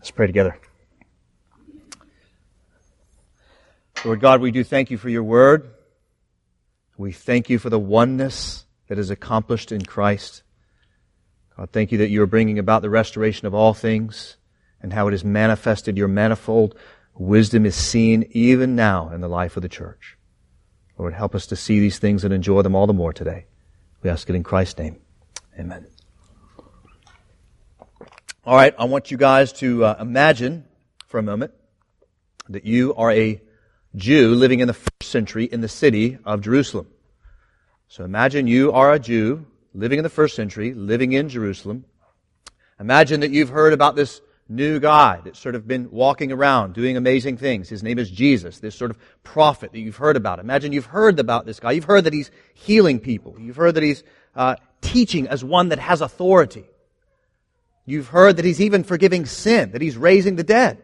Let's pray together. Lord God, we do thank you for your word. We thank you for the oneness that is accomplished in Christ. God, thank you that you are bringing about the restoration of all things and how it is manifested. Your manifold wisdom is seen even now in the life of the church. Lord, help us to see these things and enjoy them all the more today. We ask it in Christ's name. Amen. All right, I want you guys to uh, imagine for a moment that you are a Jew living in the first century in the city of Jerusalem. So imagine you are a Jew living in the first century, living in Jerusalem. Imagine that you've heard about this new guy that's sort of been walking around doing amazing things. His name is Jesus, this sort of prophet that you've heard about. Imagine you've heard about this guy. You've heard that he's healing people. You've heard that he's uh, teaching as one that has authority. You've heard that he's even forgiving sin, that he's raising the dead.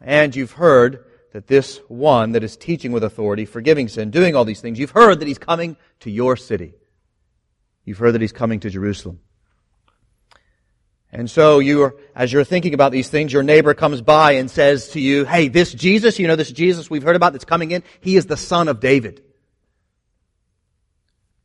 And you've heard that this one that is teaching with authority, forgiving sin, doing all these things, you've heard that he's coming to your city. You've heard that he's coming to Jerusalem. And so you are, as you're thinking about these things, your neighbor comes by and says to you, hey, this Jesus, you know this Jesus we've heard about that's coming in, he is the son of David.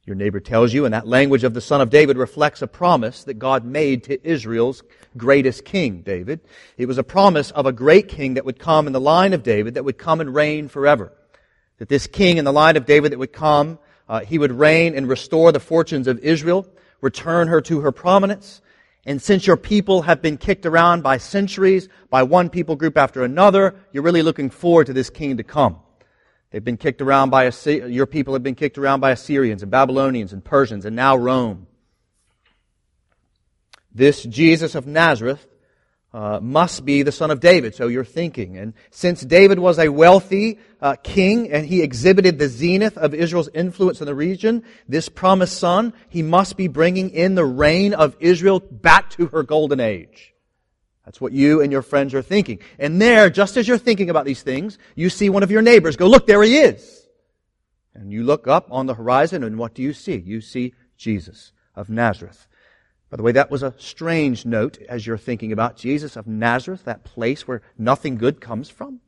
Your neighbor tells you, and that language of the son of David reflects a promise that God made to Israel's greatest king, David. It was a promise of a great king that would come in the line of David, that would come and reign forever. That this king in the line of David that would come, uh, he would reign and restore the fortunes of Israel, return her to her prominence. And since your people have been kicked around by centuries, by one people group after another, you're really looking forward to this king to come. They've been kicked around by, your people have been kicked around by Assyrians and Babylonians and Persians and now Rome. This Jesus of Nazareth uh, must be the son of David, so you're thinking. And since David was a wealthy uh, king and he exhibited the zenith of Israel's influence in the region, this promised son, he must be bringing in the reign of Israel back to her golden age. That's what you and your friends are thinking. And there, just as you're thinking about these things, you see one of your neighbors go, look, there he is. And you look up on the horizon and what do you see? You see Jesus of Nazareth. By the way, that was a strange note as you're thinking about Jesus of Nazareth, that place where nothing good comes from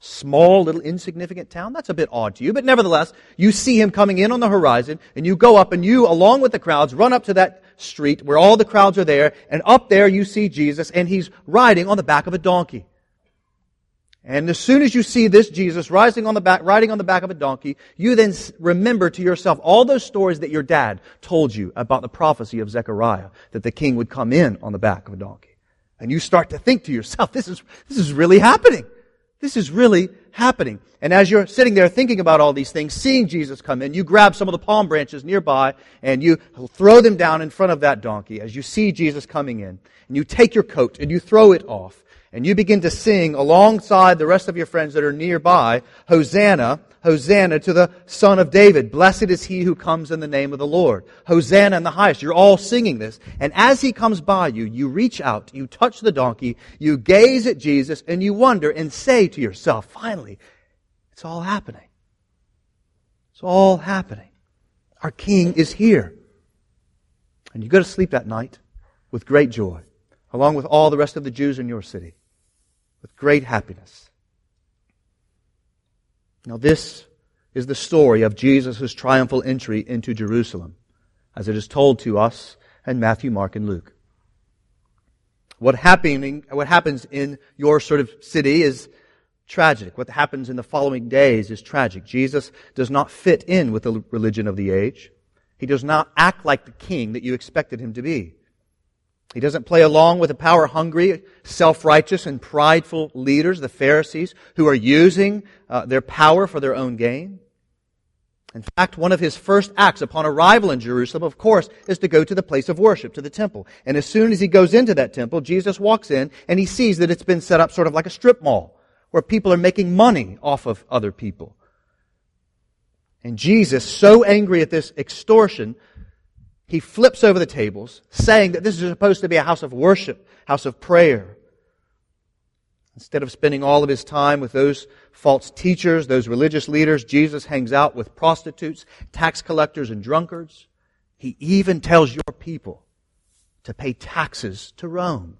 small, little, insignificant town. That's a bit odd to you, but nevertheless, you see him coming in on the horizon, and you go up and you, along with the crowds, run up to that street where all the crowds are there, and up there you see Jesus, and he's riding on the back of a donkey. And as soon as you see this Jesus rising on the back, riding on the back of a donkey, you then remember to yourself all those stories that your dad told you about the prophecy of Zechariah, that the king would come in on the back of a donkey. And you start to think to yourself, this is, this is really happening. This is really happening. And as you're sitting there thinking about all these things, seeing Jesus come in, you grab some of the palm branches nearby and you throw them down in front of that donkey as you see Jesus coming in. And you take your coat and you throw it off. And you begin to sing alongside the rest of your friends that are nearby, Hosanna, Hosanna to the Son of David. Blessed is he who comes in the name of the Lord. Hosanna in the highest. You're all singing this. And as he comes by you, you reach out, you touch the donkey, you gaze at Jesus, and you wonder and say to yourself, finally, it's all happening. It's all happening. Our King is here. And you go to sleep that night with great joy, along with all the rest of the Jews in your city, with great happiness. Now, this is the story of Jesus' triumphal entry into Jerusalem, as it is told to us in Matthew, Mark, and Luke. What, happening, what happens in your sort of city is tragic. What happens in the following days is tragic. Jesus does not fit in with the religion of the age. He does not act like the king that you expected him to be. He doesn't play along with the power hungry, self righteous, and prideful leaders, the Pharisees, who are using uh, their power for their own gain. In fact, one of his first acts upon arrival in Jerusalem, of course, is to go to the place of worship, to the temple. And as soon as he goes into that temple, Jesus walks in and he sees that it's been set up sort of like a strip mall, where people are making money off of other people. And Jesus, so angry at this extortion, he flips over the tables, saying that this is supposed to be a house of worship, house of prayer. Instead of spending all of his time with those false teachers, those religious leaders, Jesus hangs out with prostitutes, tax collectors, and drunkards. He even tells your people to pay taxes to Rome.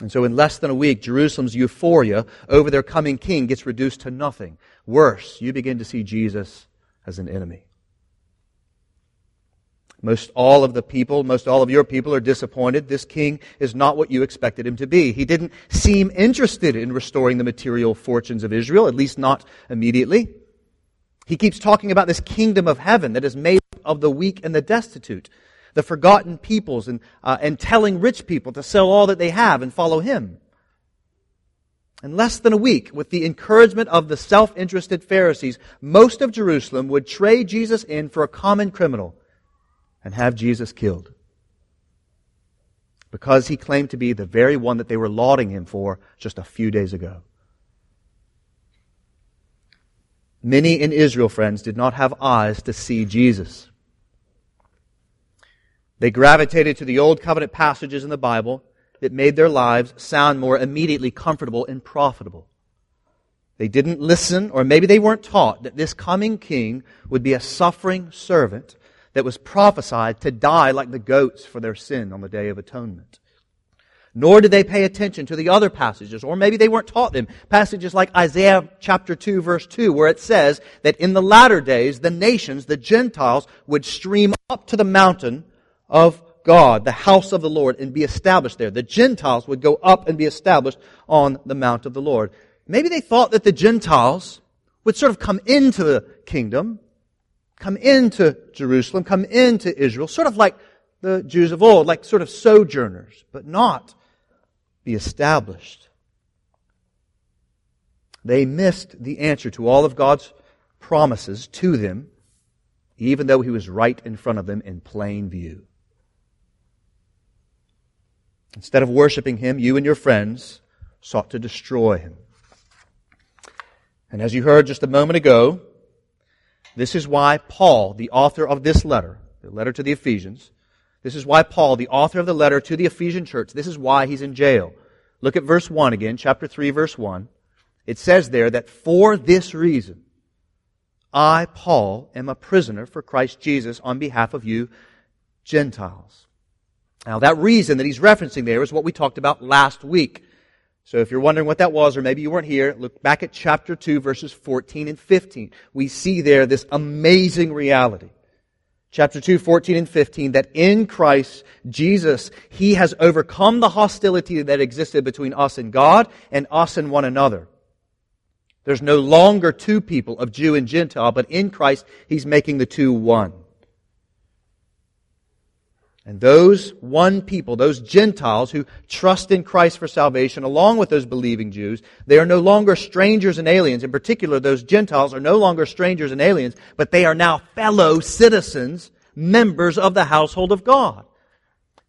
And so in less than a week, Jerusalem's euphoria over their coming king gets reduced to nothing. Worse, you begin to see Jesus as an enemy. Most all of the people, most all of your people are disappointed. This king is not what you expected him to be. He didn't seem interested in restoring the material fortunes of Israel, at least not immediately. He keeps talking about this kingdom of heaven that is made of the weak and the destitute, the forgotten peoples, and, uh, and telling rich people to sell all that they have and follow him. In less than a week, with the encouragement of the self-interested Pharisees, most of Jerusalem would trade Jesus in for a common criminal and have Jesus killed. Because he claimed to be the very one that they were lauding him for just a few days ago. Many in Israel, friends, did not have eyes to see Jesus. They gravitated to the Old Covenant passages in the Bible that made their lives sound more immediately comfortable and profitable. They didn't listen, or maybe they weren't taught, that this coming king would be a suffering servant that was prophesied to die like the goats for their sin on the Day of Atonement. Nor did they pay attention to the other passages, or maybe they weren't taught them. Passages like Isaiah chapter 2 verse 2, where it says that in the latter days, the nations, the Gentiles, would stream up to the mountain of God, the house of the Lord, and be established there. The Gentiles would go up and be established on the mount of the Lord. Maybe they thought that the Gentiles would sort of come into the kingdom come into Jerusalem, come into Israel, sort of like the Jews of old, like sort of sojourners, but not be established. They missed the answer to all of God's promises to them, even though he was right in front of them in plain view. Instead of worshiping him, you and your friends sought to destroy him. And as you heard just a moment ago, this is why Paul, the author of this letter, the letter to the Ephesians, this is why Paul, the author of the letter to the Ephesian church, this is why he's in jail. Look at verse 1 again, chapter 3, verse 1. It says there that for this reason, I, Paul, am a prisoner for Christ Jesus on behalf of you, Gentiles. Now, that reason that he's referencing there is what we talked about last week. So if you're wondering what that was, or maybe you weren't here, look back at chapter 2, verses 14 and 15. We see there this amazing reality. Chapter 2, 14 and 15, that in Christ Jesus, He has overcome the hostility that existed between us and God and us and one another. There's no longer two people of Jew and Gentile, but in Christ, He's making the two one. And those one people, those Gentiles who trust in Christ for salvation, along with those believing Jews, they are no longer strangers and aliens. In particular, those Gentiles are no longer strangers and aliens, but they are now fellow citizens, members of the household of God.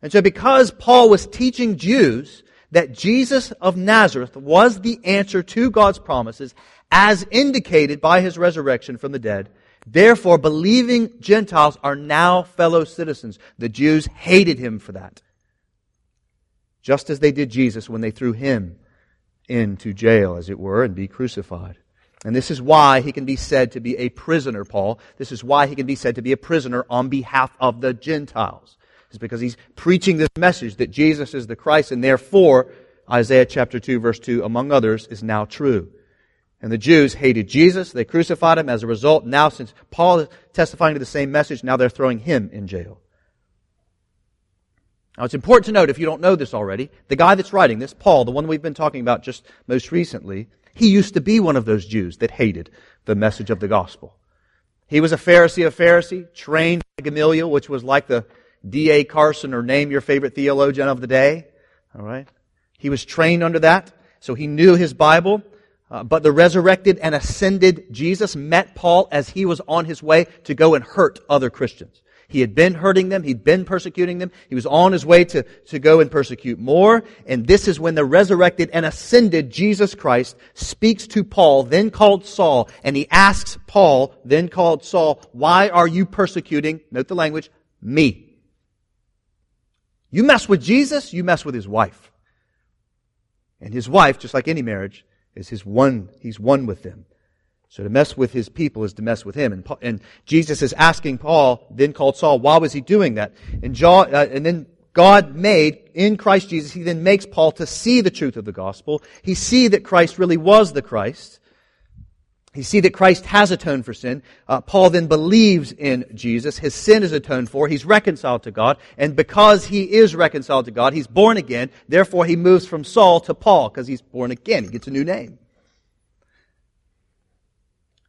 And so because Paul was teaching Jews that Jesus of Nazareth was the answer to God's promises, as indicated by his resurrection from the dead, Therefore, believing Gentiles are now fellow citizens. The Jews hated him for that. Just as they did Jesus when they threw him into jail, as it were, and be crucified. And this is why he can be said to be a prisoner, Paul. This is why he can be said to be a prisoner on behalf of the Gentiles. It's because he's preaching this message that Jesus is the Christ, and therefore, Isaiah chapter 2, verse 2, among others, is now true. And the Jews hated Jesus. They crucified him. As a result, now since Paul is testifying to the same message, now they're throwing him in jail. Now it's important to note, if you don't know this already, the guy that's writing this, Paul, the one we've been talking about just most recently, he used to be one of those Jews that hated the message of the gospel. He was a Pharisee of Pharisee, trained by Gamaliel, which was like the D.A. Carson or name your favorite theologian of the day. Alright? He was trained under that, so he knew his Bible. Uh, but the resurrected and ascended Jesus met Paul as he was on his way to go and hurt other Christians. He had been hurting them. He'd been persecuting them. He was on his way to, to go and persecute more. And this is when the resurrected and ascended Jesus Christ speaks to Paul, then called Saul, and he asks Paul, then called Saul, why are you persecuting, note the language, me? You mess with Jesus, you mess with his wife. And his wife, just like any marriage, is his one, he's one with them. So to mess with his people is to mess with him. And, Paul, and Jesus is asking Paul, then called Saul, why was he doing that? And, uh, and then God made in Christ Jesus, he then makes Paul to see the truth of the gospel. He see that Christ really was the Christ. He see that Christ has atoned for sin. Uh, Paul then believes in Jesus. His sin is atoned for. He's reconciled to God. And because he is reconciled to God, he's born again. Therefore, he moves from Saul to Paul because he's born again. He gets a new name.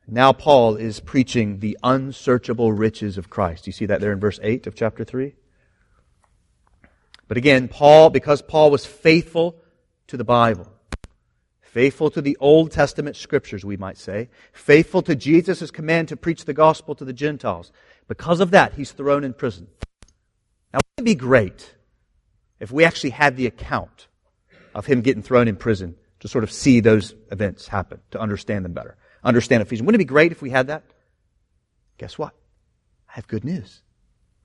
Now Paul is preaching the unsearchable riches of Christ. You see that there in verse 8 of chapter 3? But again, Paul, because Paul was faithful to the Bible, faithful to the Old Testament scriptures, we might say, faithful to Jesus' command to preach the gospel to the Gentiles, because of that, he's thrown in prison. Now, wouldn't it be great if we actually had the account of him getting thrown in prison to sort of see those events happen, to understand them better, understand Ephesians? Wouldn't it be great if we had that? Guess what? I have good news.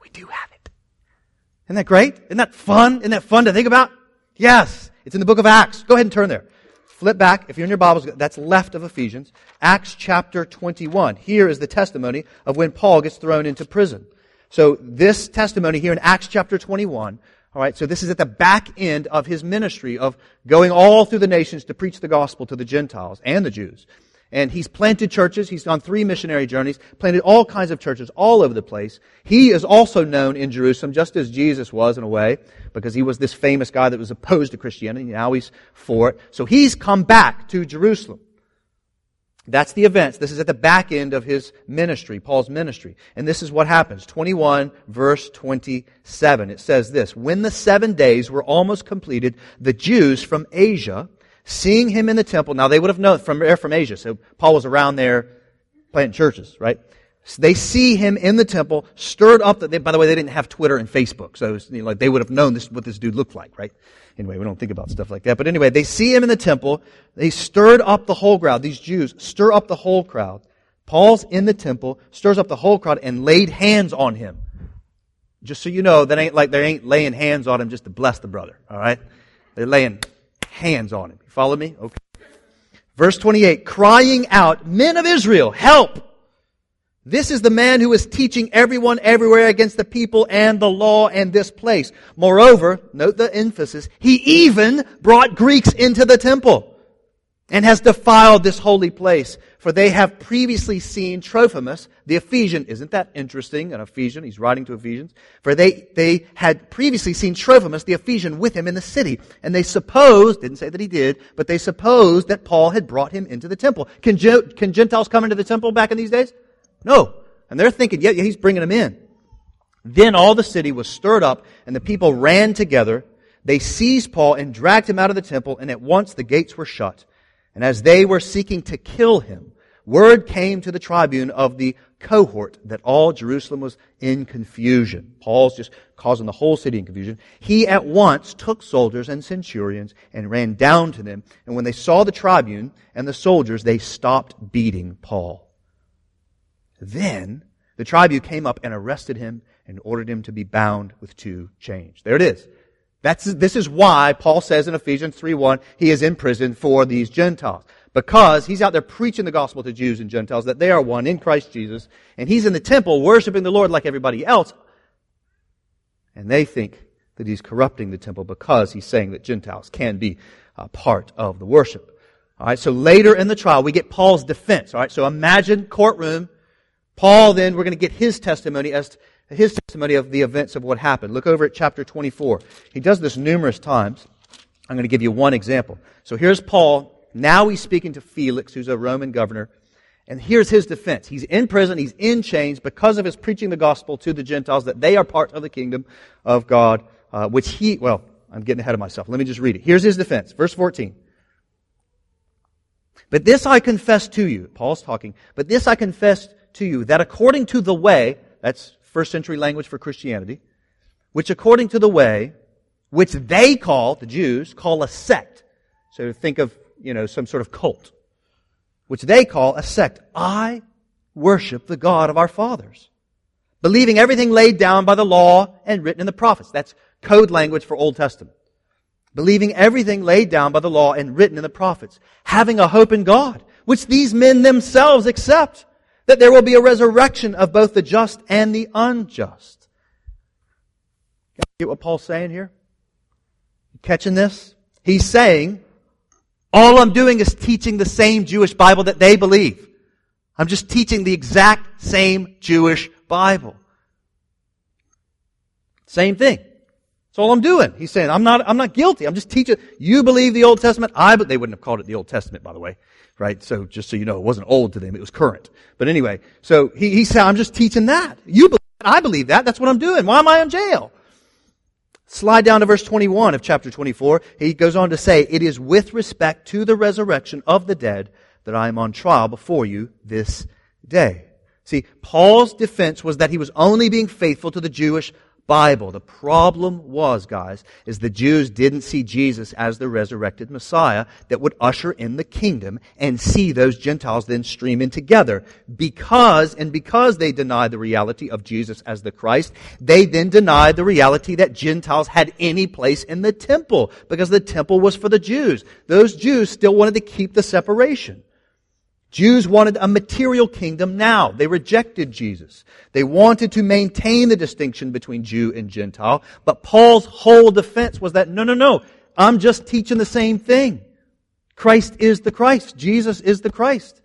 We do have it. Isn't that great? Isn't that fun? Isn't that fun to think about? Yes. It's in the book of Acts. Go ahead and turn there. Flip back. If you're in your Bibles, that's left of Ephesians. Acts chapter 21. Here is the testimony of when Paul gets thrown into prison. So this testimony here in Acts chapter 21, all right, so this is at the back end of his ministry of going all through the nations to preach the gospel to the Gentiles and the Jews. And he's planted churches. He's on three missionary journeys, planted all kinds of churches all over the place. He is also known in Jerusalem, just as Jesus was in a way, because he was this famous guy that was opposed to Christianity. Now he's for it. So he's come back to Jerusalem. That's the events. This is at the back end of his ministry, Paul's ministry. And this is what happens. 21 verse 27. It says this, When the seven days were almost completed, the Jews from Asia, seeing him in the temple. Now they would have known from, from Asia, so Paul was around there planting churches, right? So they see him in the temple, stirred up. That they, by the way, they didn't have Twitter and Facebook, so was, you know, like they would have known this what this dude looked like, right? Anyway, we don't think about stuff like that. But anyway, they see him in the temple. They stirred up the whole crowd. These Jews stir up the whole crowd. Paul's in the temple, stirs up the whole crowd, and laid hands on him. Just so you know, that ain't like they ain't laying hands on him just to bless the brother. All right, they're laying hands on him. You follow me? Okay. Verse 28, crying out, Men of Israel, help! This is the man who is teaching everyone everywhere against the people and the law and this place. Moreover, note the emphasis, he even brought Greeks into the temple and has defiled this holy place. For they have previously seen Trophimus, the Ephesian. Isn't that interesting? An Ephesian. He's writing to Ephesians. For they, they had previously seen Trophimus, the Ephesian, with him in the city. And they supposed, didn't say that he did, but they supposed that Paul had brought him into the temple. Can, can Gentiles come into the temple back in these days? No. And they're thinking, yeah, yeah, he's bringing them in. Then all the city was stirred up and the people ran together. They seized Paul and dragged him out of the temple and at once the gates were shut and as they were seeking to kill him, word came to the tribune of the cohort that all Jerusalem was in confusion. Paul's just causing the whole city in confusion. He at once took soldiers and centurions and ran down to them. And when they saw the tribune and the soldiers, they stopped beating Paul. Then the tribune came up and arrested him and ordered him to be bound with two chains. There it is. That's, this is why Paul says in Ephesians 3.1 he is in prison for these Gentiles. Because he's out there preaching the gospel to Jews and Gentiles that they are one in Christ Jesus. And he's in the temple worshiping the Lord like everybody else. And they think that he's corrupting the temple because he's saying that Gentiles can be a part of the worship. Alright, so later in the trial we get Paul's defense. Alright, so imagine courtroom. Paul then, we're going to get his testimony as his testimony of the events of what happened. Look over at chapter 24. He does this numerous times. I'm going to give you one example. So here's Paul. Now he's speaking to Felix, who's a Roman governor. And here's his defense. He's in prison, he's in chains because of his preaching the gospel to the Gentiles that they are part of the kingdom of God, uh, which he, well, I'm getting ahead of myself. Let me just read it. Here's his defense. Verse 14. But this I confess to you, Paul's talking, but this I confess to you, that according to the way, that's first century language for Christianity, which according to the way, which they call, the Jews, call a sect. So think of, you know, some sort of cult, which they call a sect. I worship the God of our fathers, believing everything laid down by the law and written in the prophets. That's code language for Old Testament. Believing everything laid down by the law and written in the prophets, having a hope in God, which these men themselves accept that there will be a resurrection of both the just and the unjust. Get what Paul's saying here? Catching this? He's saying, all I'm doing is teaching the same Jewish Bible that they believe. I'm just teaching the exact same Jewish Bible. Same thing. That's all I'm doing. He's saying, I'm not, I'm not guilty. I'm just teaching. You believe the Old Testament. I, but they wouldn't have called it the Old Testament, by the way. Right? So just so you know, it wasn't old to them. It was current. But anyway, so he, he said, I'm just teaching that. You believe that. I believe that. That's what I'm doing. Why am I in jail? Slide down to verse 21 of chapter 24. He goes on to say, It is with respect to the resurrection of the dead that I am on trial before you this day. See, Paul's defense was that he was only being faithful to the Jewish Bible. The problem was, guys, is the Jews didn't see Jesus as the resurrected Messiah that would usher in the kingdom and see those Gentiles then stream in together. Because, and because they denied the reality of Jesus as the Christ, they then denied the reality that Gentiles had any place in the temple because the temple was for the Jews. Those Jews still wanted to keep the separation. Jews wanted a material kingdom now. They rejected Jesus. They wanted to maintain the distinction between Jew and Gentile, but Paul's whole defense was that no, no, no, I'm just teaching the same thing. Christ is the Christ. Jesus is the Christ.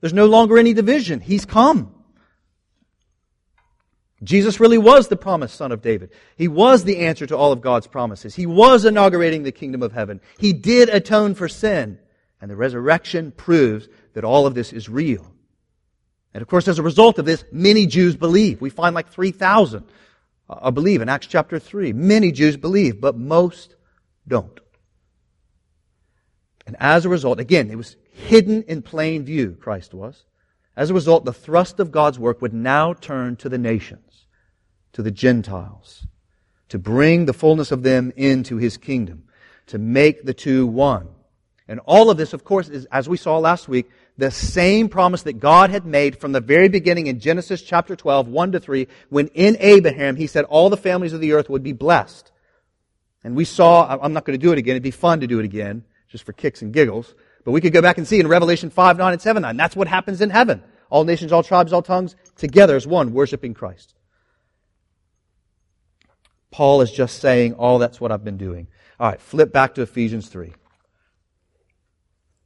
There's no longer any division. He's come. Jesus really was the promised son of David. He was the answer to all of God's promises. He was inaugurating the kingdom of heaven. He did atone for sin. And the resurrection proves that all of this is real. And of course, as a result of this, many Jews believe. We find like 3,000 uh, believe in Acts chapter 3. Many Jews believe, but most don't. And as a result, again, it was hidden in plain view, Christ was. As a result, the thrust of God's work would now turn to the nations, to the Gentiles, to bring the fullness of them into his kingdom, to make the two one. And all of this, of course, is, as we saw last week, the same promise that God had made from the very beginning in Genesis chapter 12, 1 to 3, when in Abraham he said all the families of the earth would be blessed. And we saw, I'm not going to do it again, it'd be fun to do it again, just for kicks and giggles. But we could go back and see in Revelation 5, 9, and 7, 9. That's what happens in heaven. All nations, all tribes, all tongues, together as one, worshiping Christ. Paul is just saying, all oh, that's what I've been doing. All right, flip back to Ephesians 3.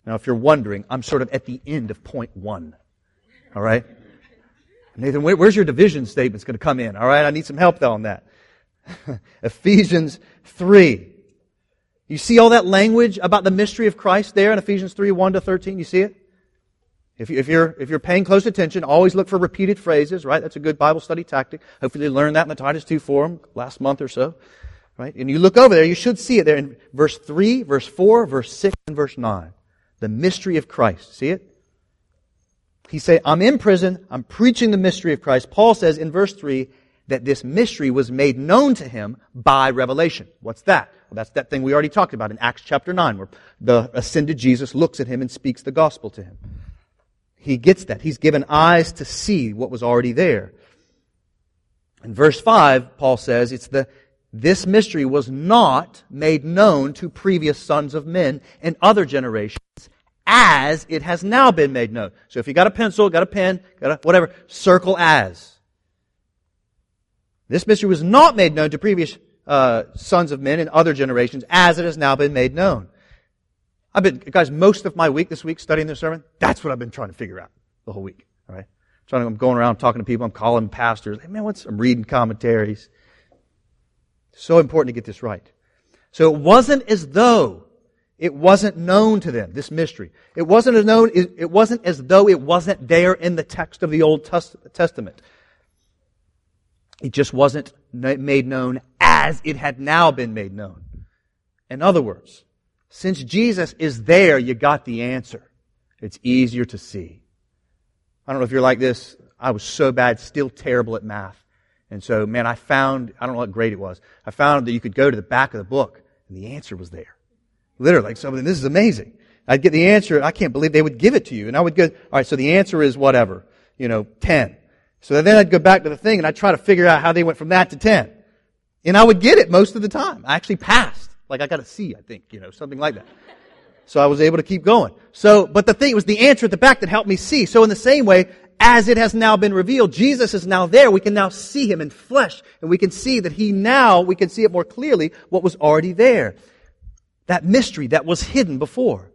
Now, if you're wondering, I'm sort of at the end of point one. All right? Nathan, where's your division statements going to come in? All right, I need some help though on that. Ephesians 3. You see all that language about the mystery of Christ there in Ephesians 3, 1 to 13? You see it? If, you, if, you're, if you're paying close attention, always look for repeated phrases, right? That's a good Bible study tactic. Hopefully you learned that in the Titus 2 forum last month or so, right? And you look over there, you should see it there in verse 3, verse 4, verse 6, and verse 9. The mystery of Christ. See it? He say, I'm in prison. I'm preaching the mystery of Christ. Paul says in verse 3 that this mystery was made known to him by revelation. What's that? Well, that's that thing we already talked about in Acts chapter 9 where the ascended Jesus looks at him and speaks the gospel to him. He gets that. He's given eyes to see what was already there. In verse 5, Paul says it's the this mystery was not made known to previous sons of men in other generations as it has now been made known. So if you got a pencil, got a pen, got a whatever, circle as. This mystery was not made known to previous uh, sons of men in other generations as it has now been made known. I've been, guys, most of my week this week studying this sermon, that's what I've been trying to figure out the whole week. All right? Trying to, I'm going around talking to people, I'm calling pastors. Hey, man, what's, I'm reading commentaries. So important to get this right. So it wasn't as though it wasn't known to them, this mystery. It wasn't as known, it wasn't as though it wasn't there in the text of the Old Testament. It just wasn't made known as it had now been made known. In other words, since Jesus is there, you got the answer. It's easier to see. I don't know if you're like this. I was so bad, still terrible at math. And so, man, I found, I don't know what grade it was, I found that you could go to the back of the book and the answer was there. Literally, like something, this is amazing. I'd get the answer, I can't believe they would give it to you. And I would go, alright, so the answer is whatever, you know, 10. So then I'd go back to the thing and I'd try to figure out how they went from that to 10. And I would get it most of the time. I actually passed. Like I got a C, I think, you know, something like that. So I was able to keep going. So, but the thing, was the answer at the back that helped me see. So in the same way, as it has now been revealed, Jesus is now there. We can now see him in flesh, and we can see that he now, we can see it more clearly, what was already there. That mystery that was hidden before.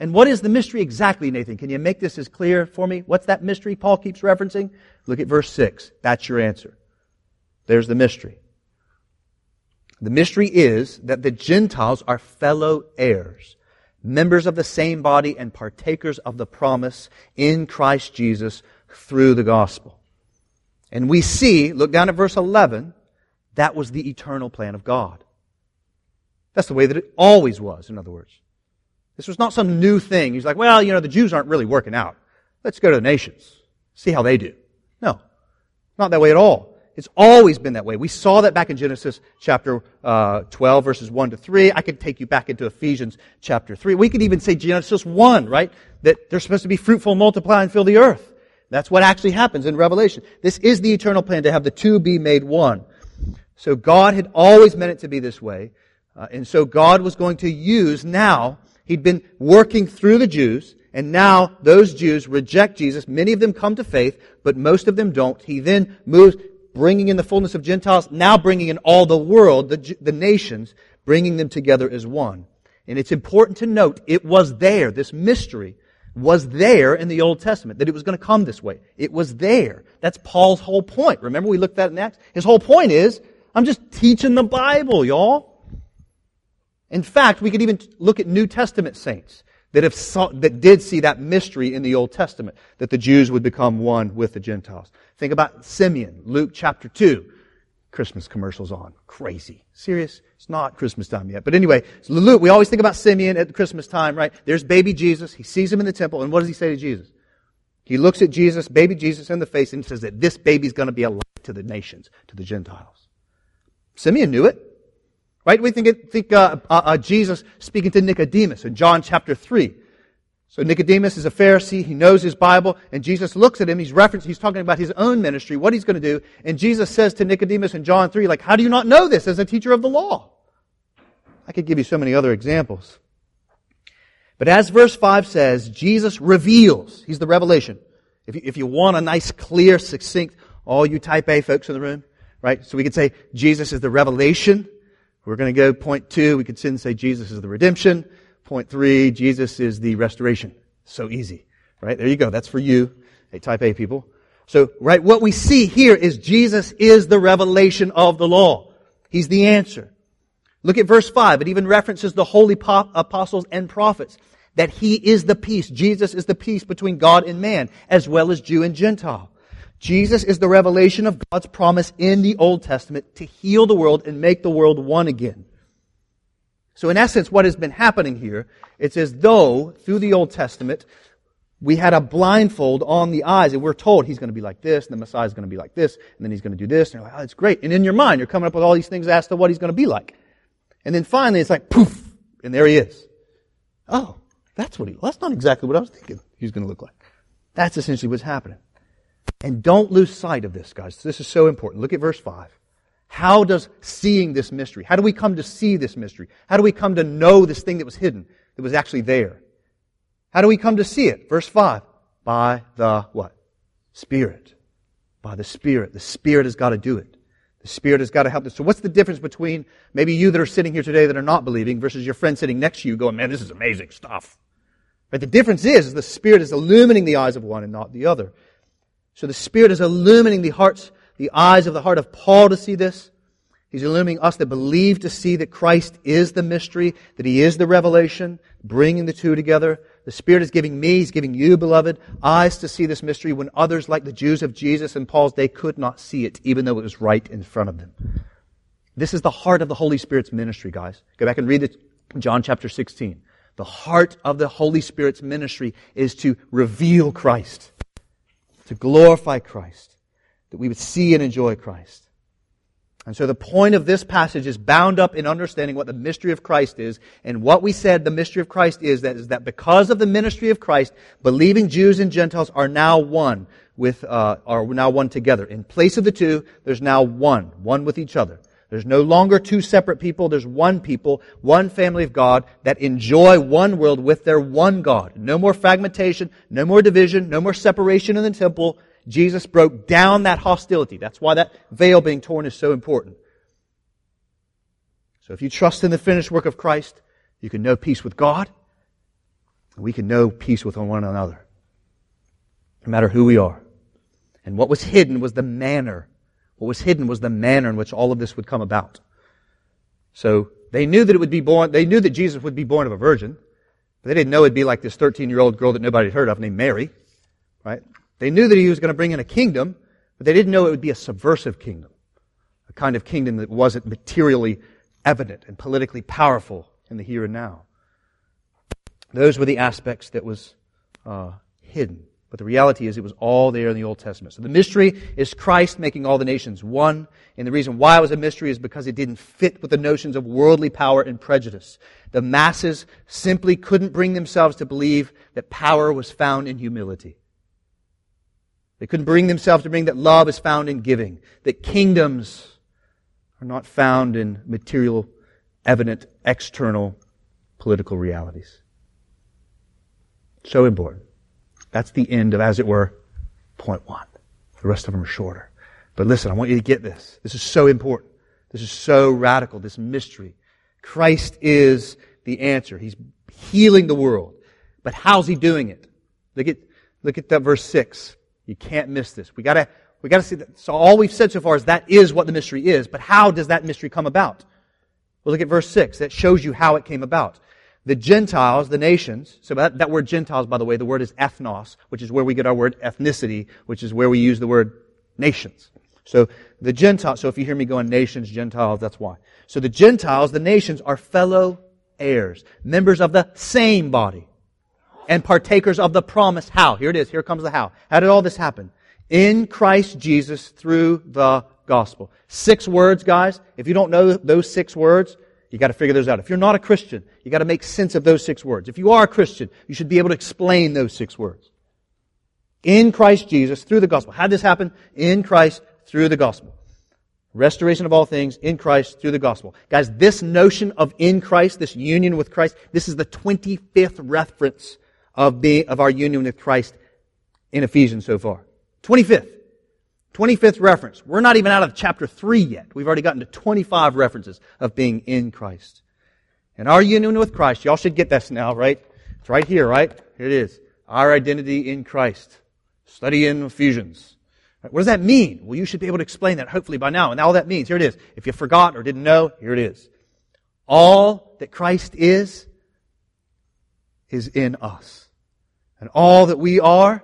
And what is the mystery exactly, Nathan? Can you make this as clear for me? What's that mystery Paul keeps referencing? Look at verse 6. That's your answer. There's the mystery. The mystery is that the Gentiles are fellow heirs, members of the same body and partakers of the promise in Christ Jesus through the gospel. And we see, look down at verse 11, that was the eternal plan of God. That's the way that it always was, in other words. This was not some new thing. He's like, well, you know, the Jews aren't really working out. Let's go to the nations. See how they do. No. Not that way at all. It's always been that way. We saw that back in Genesis chapter uh, 12, verses 1 to 3. I could take you back into Ephesians chapter 3. We could even say Genesis 1, right? That they're supposed to be fruitful, multiply, and fill the earth. That's what actually happens in Revelation. This is the eternal plan to have the two be made one. So God had always meant it to be this way. Uh, and so God was going to use now, He'd been working through the Jews, and now those Jews reject Jesus. Many of them come to faith, but most of them don't. He then moves, bringing in the fullness of Gentiles, now bringing in all the world, the, the nations, bringing them together as one. And it's important to note, it was there, this mystery was there in the Old Testament, that it was going to come this way. It was there. That's Paul's whole point. Remember we looked at it in Acts? His whole point is, I'm just teaching the Bible, y'all. In fact, we could even look at New Testament saints that, have saw, that did see that mystery in the Old Testament, that the Jews would become one with the Gentiles. Think about Simeon, Luke chapter 2. Christmas commercials on. Crazy. Serious? It's not Christmas time yet. But anyway, Luke, we always think about Simeon at Christmas time, right? There's baby Jesus. He sees him in the temple, and what does he say to Jesus? He looks at Jesus, baby Jesus in the face, and says that this baby's going to be a light to the nations, to the Gentiles. Simeon knew it. Right? We think, think uh, uh, uh, Jesus speaking to Nicodemus in John chapter 3. So Nicodemus is a Pharisee. He knows his Bible. And Jesus looks at him. He's referencing, he's talking about his own ministry, what he's going to do. And Jesus says to Nicodemus in John 3, like, how do you not know this as a teacher of the law? I could give you so many other examples. But as verse 5 says, Jesus reveals. He's the revelation. If you, if you want a nice, clear, succinct, all you type A folks in the room, right? So we could say Jesus is the revelation. We're going to go point two. We could then say Jesus is the redemption. Point three, Jesus is the restoration. So easy, right? There you go. That's for you, hey, type A people. So, right, what we see here is Jesus is the revelation of the law. He's the answer. Look at verse 5. It even references the holy apostles and prophets. That he is the peace. Jesus is the peace between God and man, as well as Jew and Gentile. Jesus is the revelation of God's promise in the Old Testament to heal the world and make the world one again. So in essence, what has been happening here, it's as though through the Old Testament, we had a blindfold on the eyes and we're told he's going to be like this and the Messiah is going to be like this and then he's going to do this. And you're like, oh, that's great. And in your mind, you're coming up with all these things as to what he's going to be like. And then finally, it's like poof, and there he is. Oh, that's what he, that's not exactly what I was thinking he's going to look like. That's essentially what's happening. And don't lose sight of this, guys. This is so important. Look at verse 5. How does seeing this mystery, how do we come to see this mystery? How do we come to know this thing that was hidden, that was actually there? How do we come to see it? Verse 5. By the what? Spirit. By the Spirit. The Spirit has got to do it. The Spirit has got to help us. So what's the difference between maybe you that are sitting here today that are not believing versus your friend sitting next to you going, man, this is amazing stuff. But the difference is, is the Spirit is illumining the eyes of one and not the other. So the Spirit is illumining the hearts, the eyes of the heart of Paul to see this. He's illumining us that believe to see that Christ is the mystery, that He is the revelation, bringing the two together. The Spirit is giving me, He's giving you, beloved, eyes to see this mystery when others, like the Jews of Jesus and Paul's day, could not see it, even though it was right in front of them. This is the heart of the Holy Spirit's ministry, guys. Go back and read it, John chapter 16. The heart of the Holy Spirit's ministry is to reveal Christ to glorify Christ, that we would see and enjoy Christ. And so the point of this passage is bound up in understanding what the mystery of Christ is. And what we said the mystery of Christ is that is that because of the ministry of Christ, believing Jews and Gentiles are now one with, uh, are now one together. In place of the two, there's now one, one with each other. There's no longer two separate people. There's one people, one family of God that enjoy one world with their one God. No more fragmentation, no more division, no more separation in the temple. Jesus broke down that hostility. That's why that veil being torn is so important. So if you trust in the finished work of Christ, you can know peace with God. And we can know peace with one another. No matter who we are. And what was hidden was the manner what was hidden was the manner in which all of this would come about. So they knew that it would be born, they knew that Jesus would be born of a virgin, but they didn't know it'd be like this 13 year old girl that nobody had heard of named Mary, right? They knew that he was going to bring in a kingdom, but they didn't know it would be a subversive kingdom. A kind of kingdom that wasn't materially evident and politically powerful in the here and now. Those were the aspects that was uh, hidden. But the reality is it was all there in the Old Testament. So the mystery is Christ making all the nations one. And the reason why it was a mystery is because it didn't fit with the notions of worldly power and prejudice. The masses simply couldn't bring themselves to believe that power was found in humility. They couldn't bring themselves to bring that love is found in giving, that kingdoms are not found in material, evident, external political realities. So important. That's the end of, as it were, point one. The rest of them are shorter. But listen, I want you to get this. This is so important. This is so radical, this mystery. Christ is the answer. He's healing the world. But how's he doing it? Look at, look at that verse six. You can't miss this. We gotta, we gotta see that. So all we've said so far is that is what the mystery is. But how does that mystery come about? Well, look at verse six. That shows you how it came about. The Gentiles, the nations, so that, that word Gentiles, by the way, the word is ethnos, which is where we get our word ethnicity, which is where we use the word nations. So the Gentiles, so if you hear me going nations, Gentiles, that's why. So the Gentiles, the nations, are fellow heirs, members of the same body, and partakers of the promise. How? Here it is. Here comes the how. How did all this happen? In Christ Jesus through the gospel. Six words, guys. If you don't know those six words, you got to figure those out. If you're not a Christian, you got to make sense of those six words. If you are a Christian, you should be able to explain those six words. In Christ Jesus, through the gospel. How did this happen? In Christ, through the gospel. Restoration of all things in Christ through the gospel. Guys, this notion of in Christ, this union with Christ, this is the 25th reference of being, of our union with Christ in Ephesians so far. 25th. 25th reference. We're not even out of chapter 3 yet. We've already gotten to 25 references of being in Christ. And our union with Christ, y'all should get this now, right? It's right here, right? Here it is. Our identity in Christ. Study in Ephesians. What does that mean? Well, you should be able to explain that hopefully by now. And all that means, here it is. If you forgot or didn't know, here it is. All that Christ is, is in us. And all that we are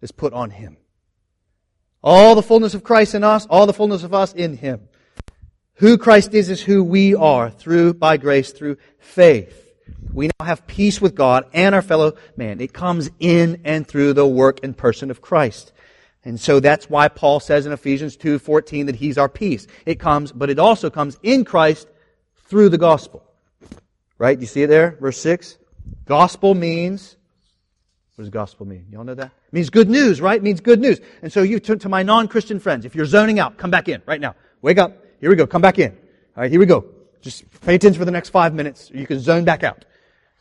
is put on Him. All the fullness of Christ in us, all the fullness of us in Him. Who Christ is is who we are through, by grace, through faith. We now have peace with God and our fellow man. It comes in and through the work and person of Christ. And so that's why Paul says in Ephesians 2:14 that he's our peace. It comes, but it also comes in Christ through the gospel. Right? You see it there? Verse 6. Gospel means what does gospel mean? Y'all know that? It means good news, right? It means good news. And so you, to, to my non-Christian friends, if you're zoning out, come back in right now. Wake up. Here we go. Come back in. All right, here we go. Just pay attention for the next five minutes, you can zone back out.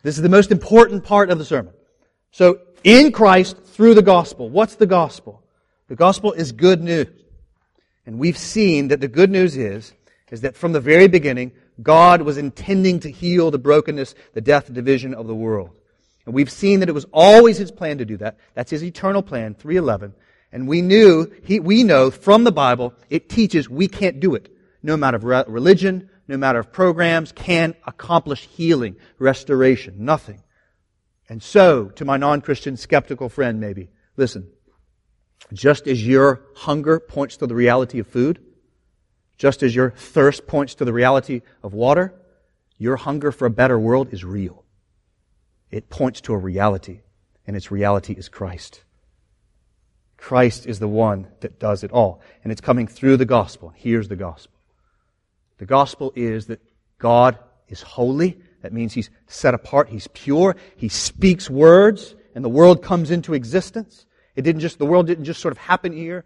This is the most important part of the sermon. So, in Christ, through the gospel. What's the gospel? The gospel is good news. And we've seen that the good news is, is that from the very beginning, God was intending to heal the brokenness, the death, division of the world. And we've seen that it was always his plan to do that. That's his eternal plan, 311. And we knew, he, we know from the Bible, it teaches we can't do it. No matter of religion, no matter of programs, can accomplish healing, restoration. Nothing. And so, to my non-Christian skeptical friend maybe, listen. Just as your hunger points to the reality of food, just as your thirst points to the reality of water, your hunger for a better world is real. It points to a reality, and its reality is Christ. Christ is the one that does it all. And it's coming through the gospel. Here's the gospel. The gospel is that God is holy. That means He's set apart. He's pure. He speaks words, and the world comes into existence. It didn't just, the world didn't just sort of happen here.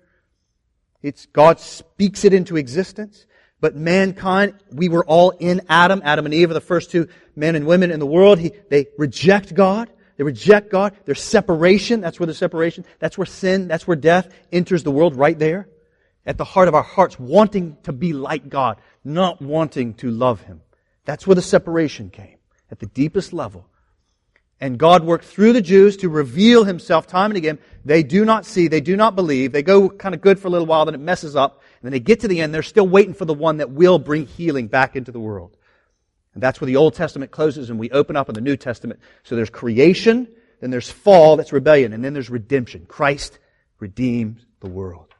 It's God speaks it into existence. But mankind, we were all in Adam. Adam and Eve are the first two men and women in the world. He, they reject God. They reject God. There's separation. That's where the separation, that's where sin, that's where death enters the world right there. At the heart of our hearts, wanting to be like God, not wanting to love Him. That's where the separation came. At the deepest level. And God worked through the Jews to reveal himself time and again. They do not see, they do not believe. They go kind of good for a little while, then it messes up. Then they get to the end, they're still waiting for the one that will bring healing back into the world. And that's where the Old Testament closes and we open up in the New Testament. So there's creation, then there's fall, that's rebellion, and then there's redemption. Christ redeems the world.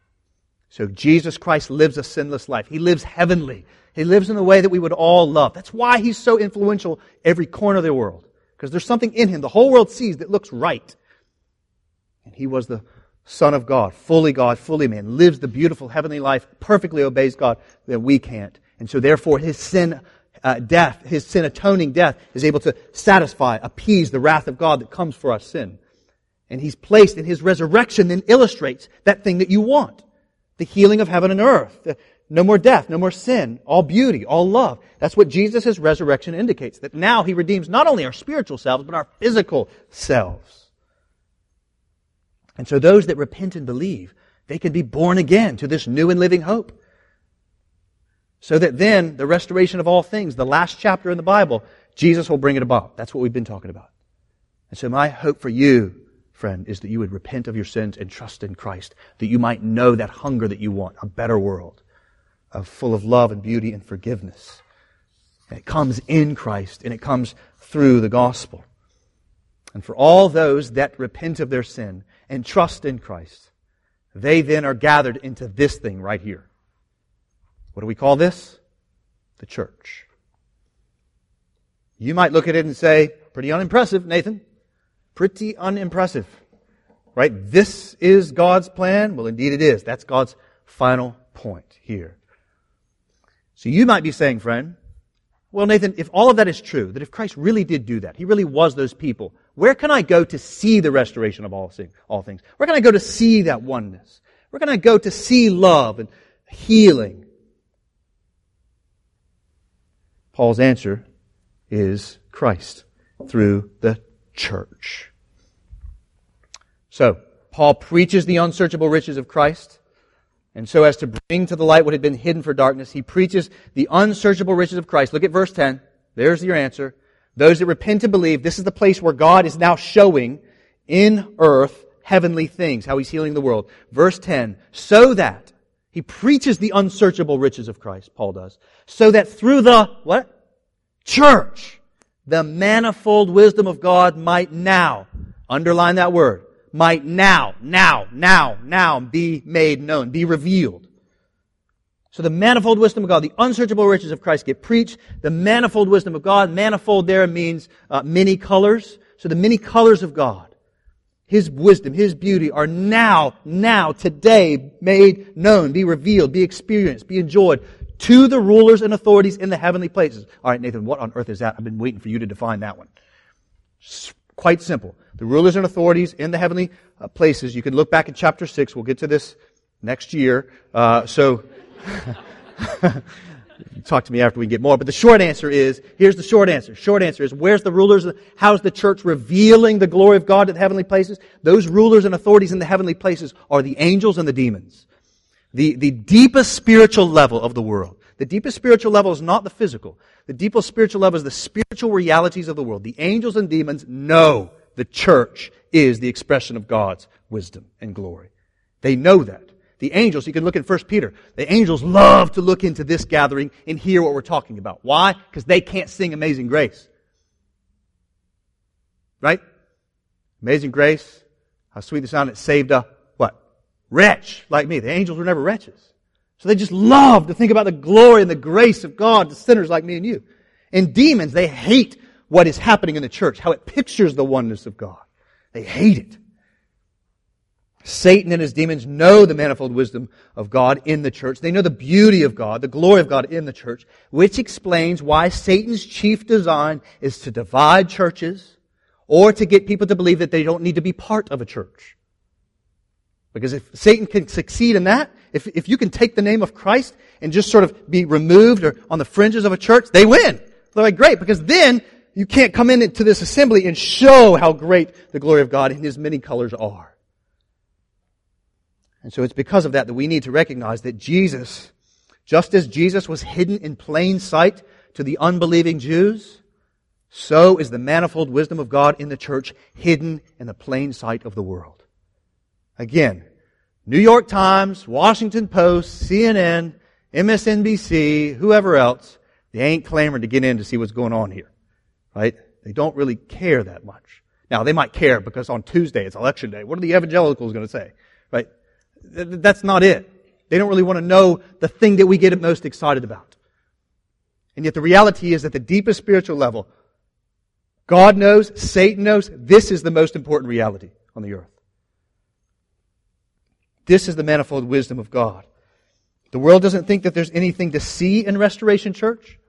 So Jesus Christ lives a sinless life. He lives heavenly. He lives in the way that we would all love. That's why he's so influential every corner of the world. Because there's something in him the whole world sees that looks right. And he was the Son of God, fully God, fully man, lives the beautiful heavenly life, perfectly obeys God that we can't. And so therefore his sin uh, death, his sin atoning death, is able to satisfy, appease the wrath of God that comes for our sin. And he's placed in his resurrection then illustrates that thing that you want. The healing of heaven and earth. The, no more death, no more sin, all beauty, all love. That's what Jesus' resurrection indicates. That now He redeems not only our spiritual selves, but our physical selves. And so those that repent and believe, they can be born again to this new and living hope. So that then the restoration of all things, the last chapter in the Bible, Jesus will bring it about. That's what we've been talking about. And so my hope for you, friend, is that you would repent of your sins and trust in Christ, that you might know that hunger that you want, a better world of full of love and beauty and forgiveness. And it comes in Christ and it comes through the gospel. And for all those that repent of their sin and trust in Christ, they then are gathered into this thing right here. What do we call this? The church. You might look at it and say, pretty unimpressive, Nathan. Pretty unimpressive. Right? This is God's plan? Well, indeed it is. That's God's final point here. So you might be saying, friend, well, Nathan, if all of that is true, that if Christ really did do that, he really was those people, where can I go to see the restoration of all, all things? Where can I go to see that oneness? Where can I go to see love and healing? Paul's answer is Christ through the church. So, Paul preaches the unsearchable riches of Christ. And so as to bring to the light what had been hidden for darkness, he preaches the unsearchable riches of Christ. Look at verse 10. There's your answer. Those that repent and believe, this is the place where God is now showing in earth heavenly things, how he's healing the world. Verse 10, so that he preaches the unsearchable riches of Christ, Paul does, so that through the, what? Church, the manifold wisdom of God might now, underline that word, might now, now, now, now be made known, be revealed. So the manifold wisdom of God, the unsearchable riches of Christ get preached. The manifold wisdom of God, manifold there means uh, many colors. So the many colors of God, His wisdom, His beauty are now, now, today made known, be revealed, be experienced, be enjoyed to the rulers and authorities in the heavenly places. All right, Nathan, what on earth is that? I've been waiting for you to define that one. Quite simple. The rulers and authorities in the heavenly uh, places. You can look back at chapter 6. We'll get to this next year. Uh, so, talk to me after we get more. But the short answer is, here's the short answer. Short answer is, where's the rulers? How's the church revealing the glory of God at the heavenly places? Those rulers and authorities in the heavenly places are the angels and the demons. The, the deepest spiritual level of the world. The deepest spiritual level is not the physical. The deepest spiritual level is the spiritual realities of the world. The angels and demons know the church is the expression of God's wisdom and glory. They know that. The angels, you can look in 1 Peter, the angels love to look into this gathering and hear what we're talking about. Why? Because they can't sing Amazing Grace. Right? Amazing Grace, how sweet the sound it saved a, what? Wretch like me. The angels were never wretches. So they just love to think about the glory and the grace of God to sinners like me and you. And demons, they hate what is happening in the church, how it pictures the oneness of God. They hate it. Satan and his demons know the manifold wisdom of God in the church. They know the beauty of God, the glory of God in the church, which explains why Satan's chief design is to divide churches or to get people to believe that they don't need to be part of a church. Because if Satan can succeed in that, if, if you can take the name of Christ and just sort of be removed or on the fringes of a church, they win. They're like, great, because then you can't come into this assembly and show how great the glory of God in His many colors are. And so it's because of that that we need to recognize that Jesus, just as Jesus was hidden in plain sight to the unbelieving Jews, so is the manifold wisdom of God in the church hidden in the plain sight of the world. Again, New York Times, Washington Post, CNN, MSNBC, whoever else, they ain't clamoring to get in to see what's going on here. Right? They don't really care that much. Now, they might care because on Tuesday it's election day. What are the evangelicals going to say? Right? That's not it. They don't really want to know the thing that we get most excited about. And yet the reality is that the deepest spiritual level, God knows, Satan knows, this is the most important reality on the earth. This is the manifold wisdom of God. The world doesn't think that there's anything to see in Restoration Church.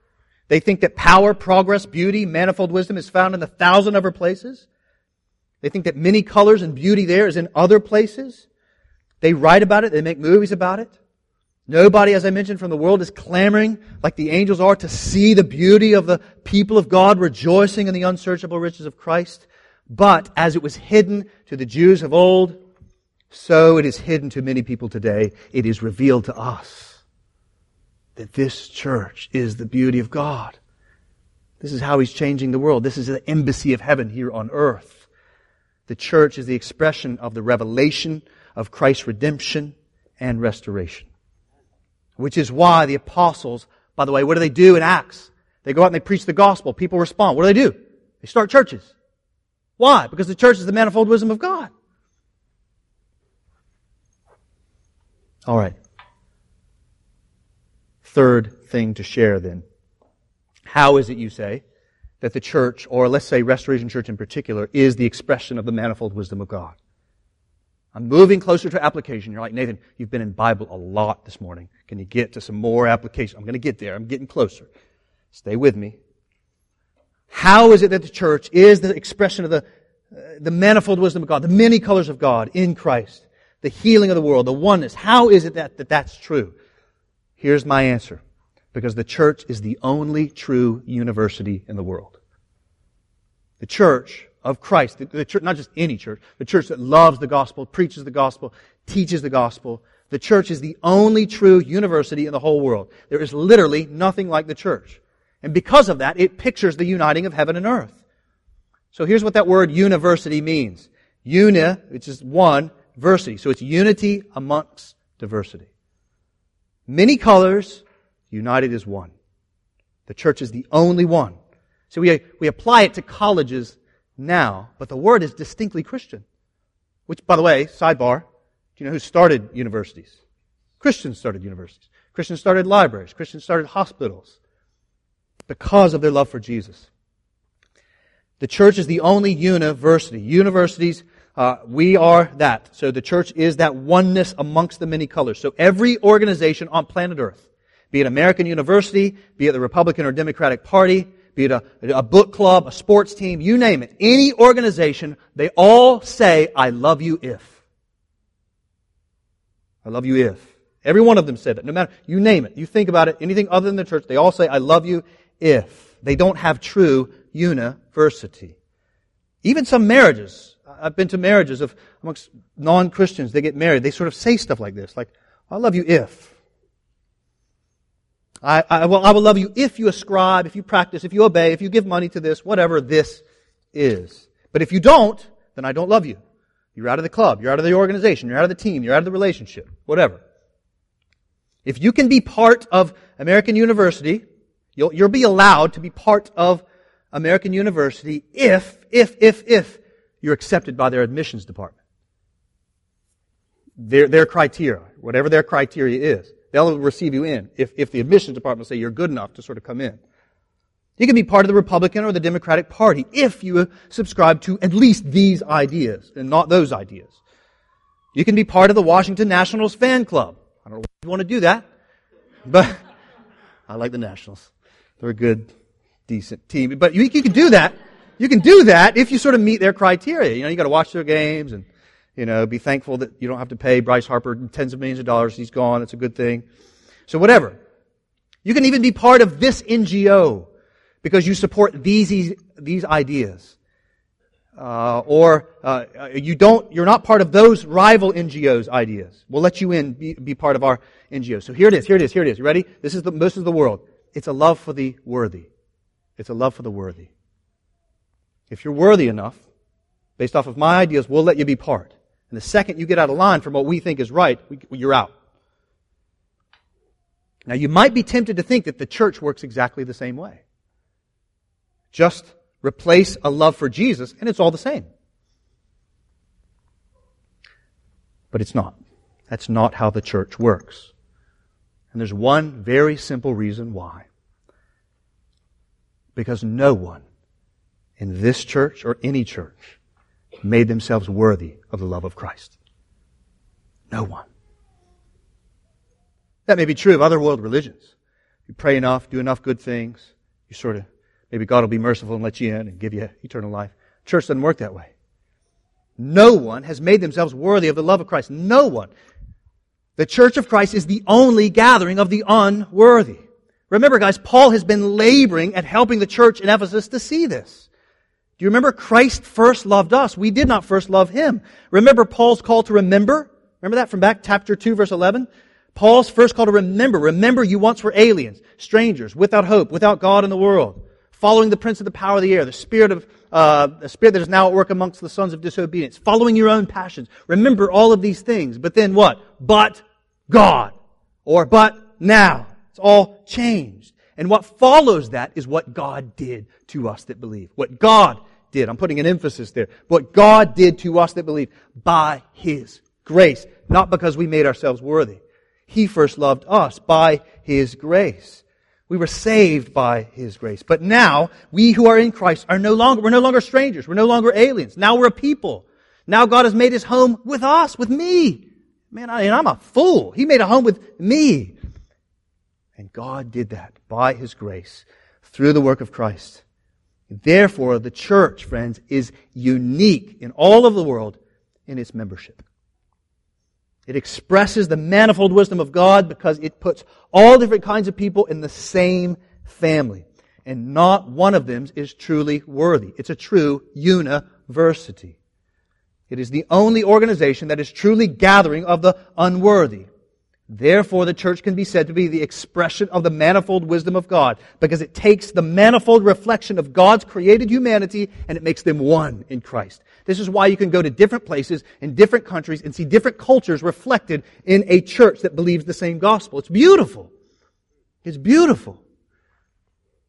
They think that power, progress, beauty, manifold wisdom is found in a thousand other places. They think that many colors and beauty there is in other places. They write about it, they make movies about it. Nobody, as I mentioned, from the world is clamoring like the angels are to see the beauty of the people of God rejoicing in the unsearchable riches of Christ. But as it was hidden to the Jews of old, so it is hidden to many people today. It is revealed to us that this church is the beauty of God. This is how He's changing the world. This is the embassy of heaven here on earth. The church is the expression of the revelation of Christ's redemption and restoration. Which is why the apostles, by the way, what do they do in Acts? They go out and they preach the gospel. People respond. What do they do? They start churches. Why? Because the church is the manifold wisdom of God. All right. Third thing to share then. How is it, you say, that the church, or let's say Restoration Church in particular, is the expression of the manifold wisdom of God? I'm moving closer to application. You're like, Nathan, you've been in Bible a lot this morning. Can you get to some more application? I'm going to get there. I'm getting closer. Stay with me. How is it that the church is the expression of the, uh, the manifold wisdom of God, the many colors of God in Christ? the healing of the world, the oneness. How is it that, that that's true? Here's my answer. Because the church is the only true university in the world. The church of Christ, the, the church, not just any church, the church that loves the gospel, preaches the gospel, teaches the gospel. The church is the only true university in the whole world. There is literally nothing like the church. And because of that, it pictures the uniting of heaven and earth. So here's what that word university means. Una, which is one, diversity. So it's unity amongst diversity. Many colors, united as one. The church is the only one. So we, we apply it to colleges now, but the word is distinctly Christian. Which, by the way, sidebar, do you know who started universities? Christians started universities. Christians started libraries. Christians started hospitals because of their love for Jesus. The church is the only university. Universities uh, we are that. So the church is that oneness amongst the many colors. So every organization on planet Earth, be it American University, be it the Republican or Democratic Party, be it a, a book club, a sports team, you name it, any organization, they all say, I love you if. I love you if. Every one of them said that. No matter, you name it. You think about it, anything other than the church, they all say, I love you if. They don't have true university. Even some marriages, I've been to marriages of amongst non-Christians. They get married. They sort of say stuff like this, like, "I love you if." I, I, well, I will love you if you ascribe, if you practice, if you obey, if you give money to this, whatever this is. But if you don't, then I don't love you. You're out of the club. You're out of the organization. You're out of the team. You're out of the relationship. Whatever. If you can be part of American University, you'll, you'll be allowed to be part of American University if, if, if, if you're accepted by their admissions department. Their, their criteria, whatever their criteria is, they'll receive you in if, if the admissions department say you're good enough to sort of come in. You can be part of the Republican or the Democratic Party if you subscribe to at least these ideas and not those ideas. You can be part of the Washington Nationals fan club. I don't know why you want to do that, but I like the Nationals. They're a good, decent team. But you, you can do that you can do that if you sort of meet their criteria. You know, you got to watch their games and you know be thankful that you don't have to pay Bryce Harper tens of millions of dollars. He's gone. It's a good thing. So whatever. You can even be part of this NGO because you support these, these ideas. Uh, or uh, you don't, you're not part of those rival NGOs' ideas. We'll let you in, be, be part of our NGO. So here it is, here it is, here it is. You ready? This is the, this is the world. It's a love for the worthy. It's a love for the worthy. If you're worthy enough, based off of my ideas, we'll let you be part. And the second you get out of line from what we think is right, you're out. Now, you might be tempted to think that the church works exactly the same way. Just replace a love for Jesus, and it's all the same. But it's not. That's not how the church works. And there's one very simple reason why. Because no one in this church or any church made themselves worthy of the love of Christ. No one. That may be true of other world religions. You pray enough, do enough good things, you sort of, maybe God will be merciful and let you in and give you eternal life. Church doesn't work that way. No one has made themselves worthy of the love of Christ. No one. The church of Christ is the only gathering of the unworthy. Remember, guys, Paul has been laboring at helping the church in Ephesus to see this. Do you remember Christ first loved us? We did not first love him. Remember Paul's call to remember? Remember that from back chapter 2 verse 11? Paul's first call to remember. Remember you once were aliens, strangers, without hope, without God in the world, following the prince of the power of the air, the spirit of, uh, the spirit that is now at work amongst the sons of disobedience, following your own passions. Remember all of these things. But then what? But God. Or but now. It's all changed. And what follows that is what God did to us that believe. What God did. I'm putting an emphasis there. What God did to us that believe by His grace. Not because we made ourselves worthy. He first loved us by His grace. We were saved by His grace. But now, we who are in Christ are no longer, we're no longer strangers. We're no longer aliens. Now we're a people. Now God has made His home with us, with me. Man, I, I'm a fool. He made a home with me. And God did that by His grace through the work of Christ. Therefore, the church, friends, is unique in all of the world in its membership. It expresses the manifold wisdom of God because it puts all different kinds of people in the same family. And not one of them is truly worthy. It's a true university. It is the only organization that is truly gathering of the unworthy. Therefore, the church can be said to be the expression of the manifold wisdom of God because it takes the manifold reflection of God's created humanity and it makes them one in Christ. This is why you can go to different places in different countries and see different cultures reflected in a church that believes the same gospel. It's beautiful. It's beautiful.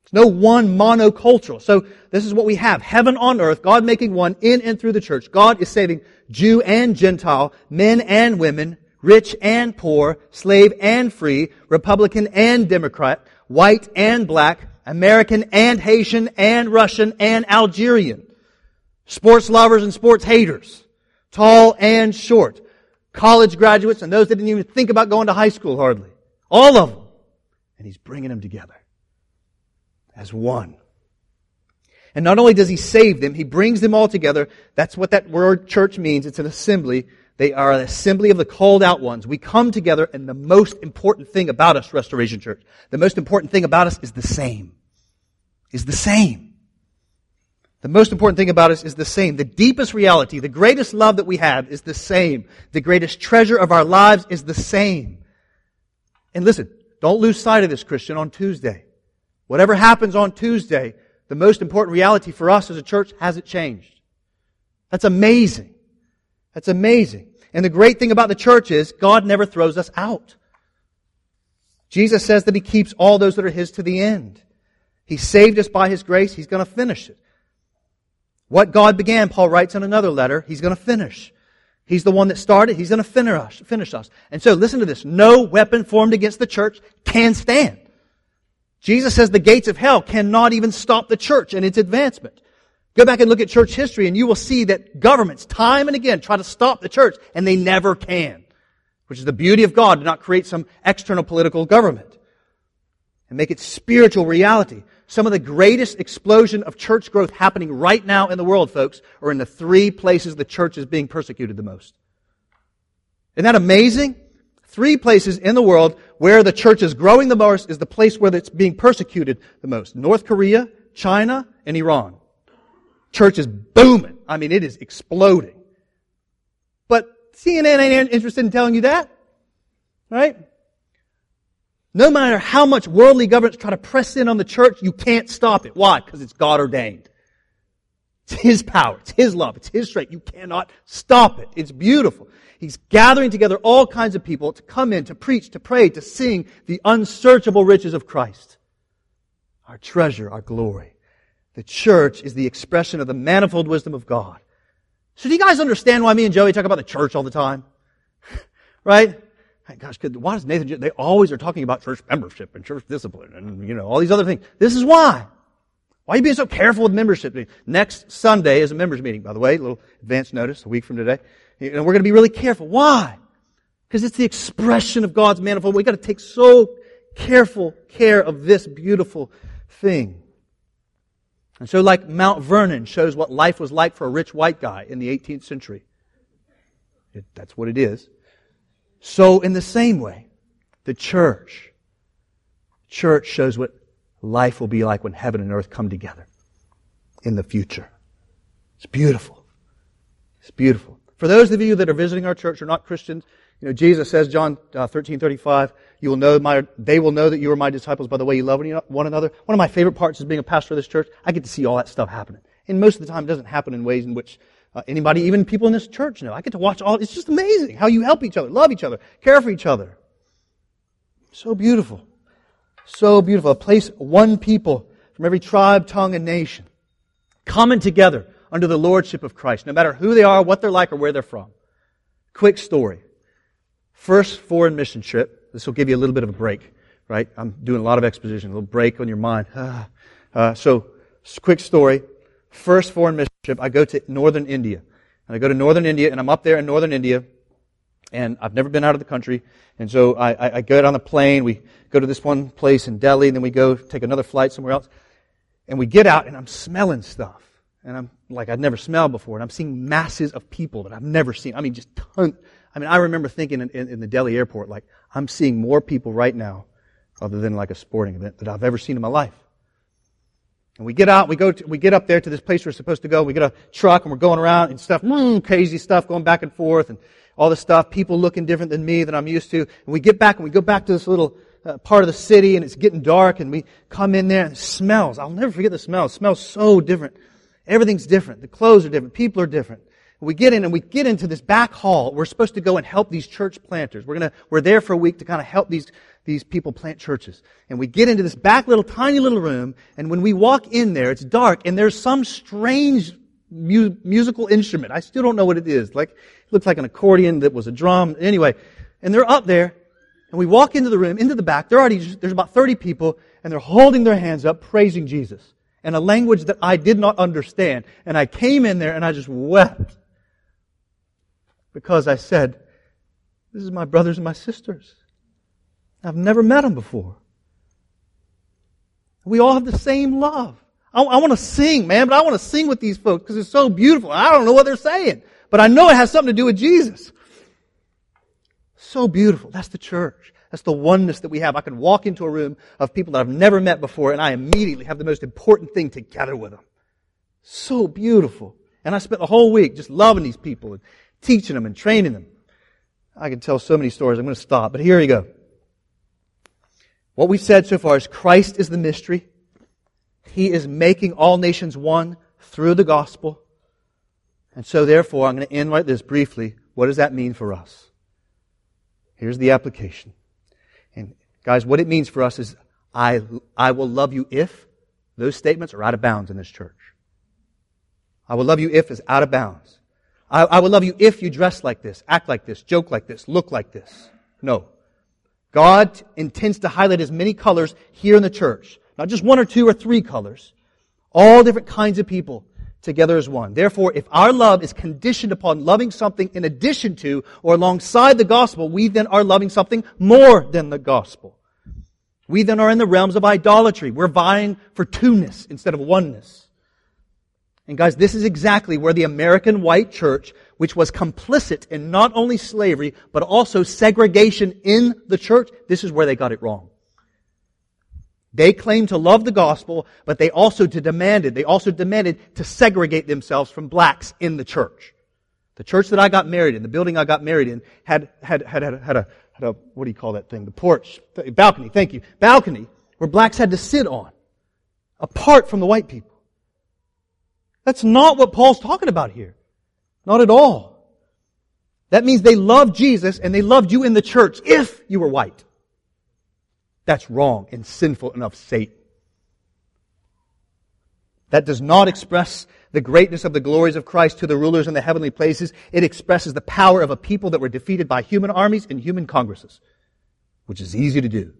It's no one monocultural. So this is what we have. Heaven on earth, God making one in and through the church. God is saving Jew and Gentile, men and women, rich and poor, slave and free, Republican and Democrat, white and black, American and Haitian and Russian and Algerian, sports lovers and sports haters, tall and short, college graduates and those that didn't even think about going to high school hardly. All of them. And he's bringing them together as one. And not only does he save them, he brings them all together. That's what that word church means. It's an assembly they are an assembly of the called out ones. We come together and the most important thing about us, Restoration Church, the most important thing about us is the same. Is the same. The most important thing about us is the same. The deepest reality, the greatest love that we have is the same. The greatest treasure of our lives is the same. And listen, don't lose sight of this, Christian, on Tuesday. Whatever happens on Tuesday, the most important reality for us as a church hasn't changed. That's amazing. That's amazing. And the great thing about the church is God never throws us out. Jesus says that He keeps all those that are His to the end. He saved us by His grace. He's going to finish it. What God began, Paul writes in another letter, He's going to finish. He's the one that started. He's going to finish us. And so listen to this. No weapon formed against the church can stand. Jesus says the gates of hell cannot even stop the church in its advancement. Go back and look at church history and you will see that governments time and again try to stop the church and they never can. Which is the beauty of God to not create some external political government and make it spiritual reality. Some of the greatest explosion of church growth happening right now in the world, folks, are in the three places the church is being persecuted the most. Isn't that amazing? three places in the world where the church is growing the most is the place where it's being persecuted the most. North Korea, China, and Iran. Church is booming. I mean, it is exploding. But CNN ain't interested in telling you that. Right? No matter how much worldly governments try to press in on the church, you can't stop it. Why? Because it's God ordained. It's His power. It's His love. It's His strength. You cannot stop it. It's beautiful. He's gathering together all kinds of people to come in, to preach, to pray, to sing the unsearchable riches of Christ. Our treasure, our glory. The church is the expression of the manifold wisdom of God. So do you guys understand why me and Joey talk about the church all the time? right? Gosh, could, why does Nathan, they always are talking about church membership and church discipline and, you know, all these other things. This is why. Why are you being so careful with membership? Next Sunday is a members meeting, by the way, a little advance notice, a week from today. And we're going to be really careful. Why? Because it's the expression of God's manifold. We've got to take so careful care of this beautiful thing. And so, like Mount Vernon shows what life was like for a rich white guy in the 18th century. It, that's what it is. So, in the same way, the church, church shows what life will be like when heaven and earth come together in the future. It's beautiful. It's beautiful. For those of you that are visiting our church or not Christians, you know, Jesus says, John uh, 13, 35, you will know my, they will know that you are my disciples by the way you love one another. One of my favorite parts is being a pastor of this church. I get to see all that stuff happening. And most of the time it doesn't happen in ways in which uh, anybody, even people in this church know. I get to watch all, it's just amazing how you help each other, love each other, care for each other. So beautiful. So beautiful. A place, one people from every tribe, tongue, and nation coming together under the lordship of Christ, no matter who they are, what they're like, or where they're from. Quick story. First foreign mission trip. This will give you a little bit of a break, right? I'm doing a lot of exposition, a little break on your mind. Uh, so, quick story. First foreign mission trip, I go to northern India. And I go to northern India, and I'm up there in northern India, and I've never been out of the country. And so I, I, I get on the plane, we go to this one place in Delhi, and then we go take another flight somewhere else. And we get out, and I'm smelling stuff and I'm like I'd never smelled before, and I'm seeing masses of people that I've never seen. I mean, just tons. I mean, I remember thinking in, in, in, the Delhi airport, like I'm seeing more people right now, other than like a sporting event, that I've ever seen in my life. And we get out, we go, to, we get up there to this place we're supposed to go. We get a truck, and we're going around and stuff, mm, crazy stuff, going back and forth, and all this stuff. People looking different than me, than I'm used to. And we get back, and we go back to this little uh, part of the city, and it's getting dark, and we come in there, and it smells. I'll never forget the smell. It smells so different Everything's different. The clothes are different. People are different. We get in and we get into this back hall. We're supposed to go and help these church planters. We're gonna, we're there for a week to kind of help these, these people plant churches. And we get into this back little, tiny little room, and when we walk in there, it's dark, and there's some strange mu- musical instrument. I still don't know what it is. Like, it looks like an accordion that was a drum. Anyway, and they're up there, and we walk into the room, into the back. There already, there's about 30 people, and they're holding their hands up, praising Jesus in a language that I did not understand. And I came in there and I just wept because I said, This is my brothers and my sisters. I've never met them before. We all have the same love. I, I want to sing, man, but I want to sing with these folks because it's so beautiful. I don't know what they're saying, but I know it has something to do with Jesus. So beautiful. That's the church. That's the oneness that we have. I can walk into a room of people that I've never met before and I immediately have the most important thing together with them. So beautiful. And I spent the whole week just loving these people and teaching them and training them. I can tell so many stories. I'm going to stop, but here you go. What we've said so far is Christ is the mystery. He is making all nations one through the gospel. And so therefore, I'm going to end like this briefly. What does that mean for us? Here's the application. And, guys, what it means for us is I, I will love you if those statements are out of bounds in this church. I will love you if is out of bounds. I, I love you if you dress like this, act like this, joke like this, look like this. No. God intends to highlight as many colors here in the church. Not just one or two or three colors. All different kinds of people together as one. Therefore, if our love is conditioned upon loving something in addition to or alongside the gospel, we then are loving something more than the gospel. We then are in the realms of idolatry. We're vying for two-ness instead of oneness. And guys, this is exactly where the American white church, which was complicit in not only slavery, but also segregation in the church, this is where they got it wrong. They claimed to love the gospel, but they also demanded, they also demanded to segregate themselves from blacks in the church. The church that I got married in, the building I got married in, had, had, had, had, had, a, had a, what do you call that thing? The porch, balcony, thank you. Balcony, where blacks had to sit on, apart from the white people. That's not what Paul's talking about here. Not at all. That means they loved Jesus and they loved you in the church if you were white. That's wrong and sinful enough Satan. That does not express the greatness of the glories of Christ to the rulers in the heavenly places. It expresses the power of a people that were defeated by human armies and human congresses, which is easy to do.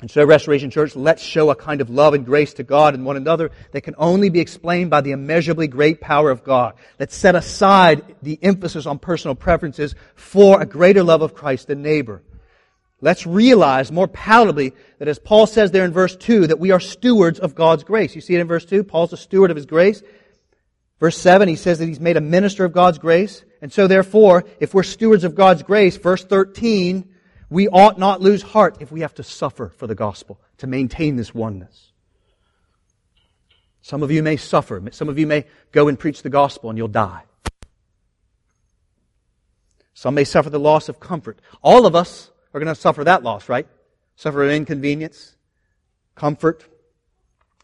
And so, Restoration Church, let's show a kind of love and grace to God and one another that can only be explained by the immeasurably great power of God. Let's set aside the emphasis on personal preferences for a greater love of Christ than neighbor. Let's realize more palatably that as Paul says there in verse 2, that we are stewards of God's grace. You see it in verse 2? Paul's a steward of his grace. Verse 7, he says that he's made a minister of God's grace. And so therefore, if we're stewards of God's grace, verse 13, we ought not lose heart if we have to suffer for the gospel to maintain this oneness. Some of you may suffer. Some of you may go and preach the gospel and you'll die. Some may suffer the loss of comfort. All of us are going to suffer that loss, right? Suffer an inconvenience, comfort.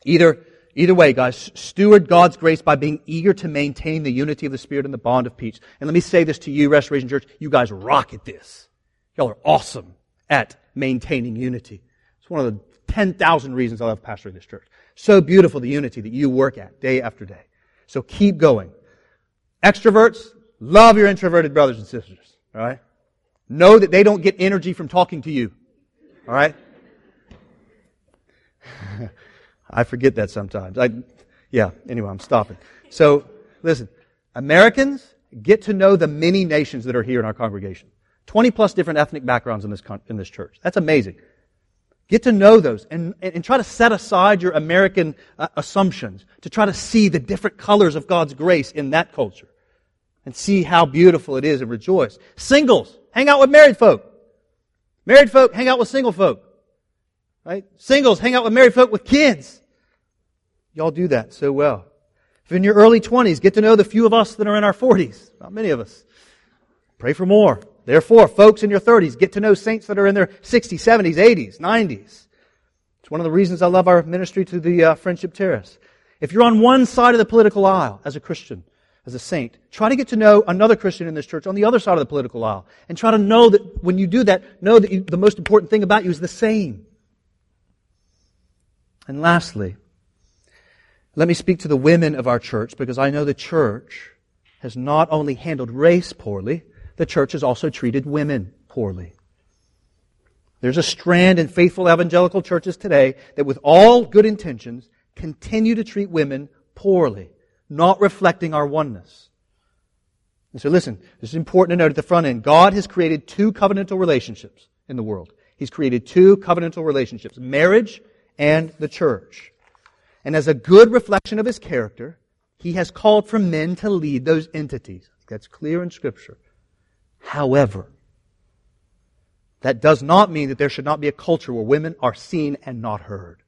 Either, either way, guys, steward God's grace by being eager to maintain the unity of the Spirit and the bond of peace. And let me say this to you, Restoration Church, you guys rock at this. Y'all are awesome at maintaining unity. It's one of the 10,000 reasons I love pastoring this church. So beautiful the unity that you work at day after day. So keep going. Extroverts, love your introverted brothers and sisters. All right? Know that they don't get energy from talking to you. All right? I forget that sometimes. I, yeah, anyway, I'm stopping. So, listen. Americans, get to know the many nations that are here in our congregation. 20 plus different ethnic backgrounds in this, in this church. That's amazing. Get to know those and, and try to set aside your American uh, assumptions to try to see the different colors of God's grace in that culture and see how beautiful it is and rejoice. Singles, hang out with married folk. Married folk, hang out with single folk. Right? Singles, hang out with married folk with kids. Y'all do that so well. If in your early 20s, get to know the few of us that are in our 40s. Not many of us. Pray for more. Therefore, folks in your 30s, get to know saints that are in their 60s, 70s, 80s, 90s. It's one of the reasons I love our ministry to the uh, Friendship Terrace. If you're on one side of the political aisle as a Christian, as a saint. Try to get to know another Christian in this church on the other side of the political aisle. And try to know that when you do that, know that you, the most important thing about you is the same. And lastly, let me speak to the women of our church because I know the church has not only handled race poorly, the church has also treated women poorly. There's a strand in faithful evangelical churches today that with all good intentions continue to treat women poorly not reflecting our oneness. And so listen, this is important to note at the front end. God has created two covenantal relationships in the world. He's created two covenantal relationships, marriage and the church. And as a good reflection of his character, he has called for men to lead those entities. That's clear in scripture. However, that does not mean that there should not be a culture where women are seen and not heard.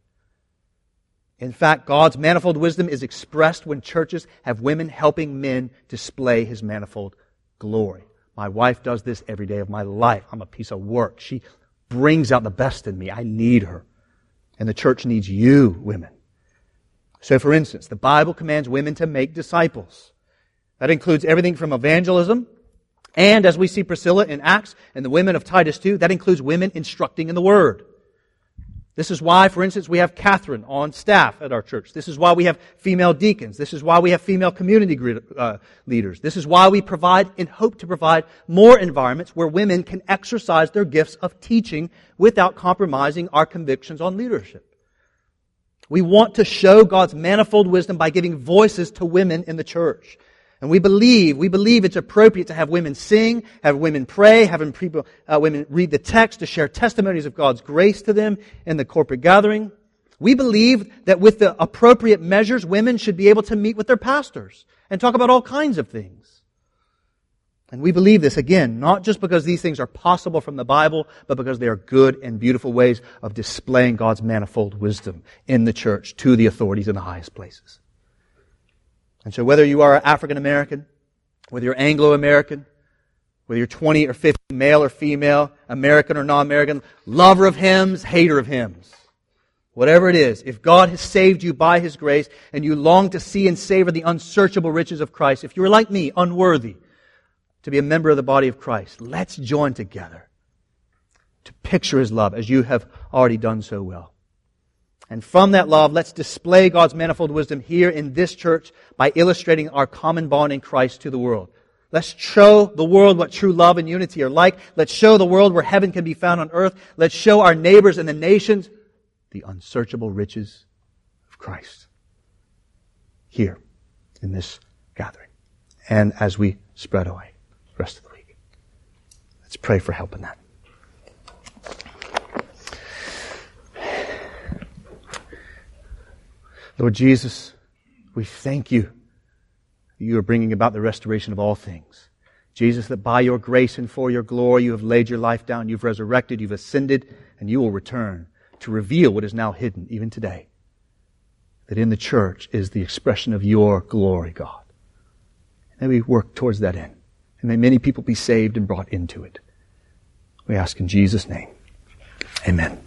In fact, God's manifold wisdom is expressed when churches have women helping men display his manifold glory. My wife does this every day of my life. I'm a piece of work. She brings out the best in me. I need her. And the church needs you, women. So, for instance, the Bible commands women to make disciples. That includes everything from evangelism, and as we see Priscilla in Acts and the women of Titus too, that includes women instructing in the Word. This is why, for instance, we have Catherine on staff at our church. This is why we have female deacons. This is why we have female community uh, leaders. This is why we provide and hope to provide more environments where women can exercise their gifts of teaching without compromising our convictions on leadership. We want to show God's manifold wisdom by giving voices to women in the church. And we believe, we believe it's appropriate to have women sing, have women pray, have people, uh, women read the text to share testimonies of God's grace to them in the corporate gathering. We believe that with the appropriate measures, women should be able to meet with their pastors and talk about all kinds of things. And we believe this, again, not just because these things are possible from the Bible, but because they are good and beautiful ways of displaying God's manifold wisdom in the church to the authorities in the highest places. And so whether you are African American, whether you're Anglo American, whether you're 20 or 50, male or female, American or non-American, lover of hymns, hater of hymns, whatever it is, if God has saved you by His grace and you long to see and savor the unsearchable riches of Christ, if you are like me, unworthy to be a member of the body of Christ, let's join together to picture His love as you have already done so well. And from that love, let's display God's manifold wisdom here in this church by illustrating our common bond in Christ to the world. Let's show the world what true love and unity are like. Let's show the world where heaven can be found on earth. Let's show our neighbors and the nations the unsearchable riches of Christ. Here in this gathering. And as we spread away the rest of the week. Let's pray for help in that. Lord Jesus, we thank you that you are bringing about the restoration of all things. Jesus, that by your grace and for your glory you have laid your life down, you've resurrected, you've ascended, and you will return to reveal what is now hidden, even today. That in the church is the expression of your glory, God. And may we work towards that end. And may many people be saved and brought into it. We ask in Jesus' name. Amen.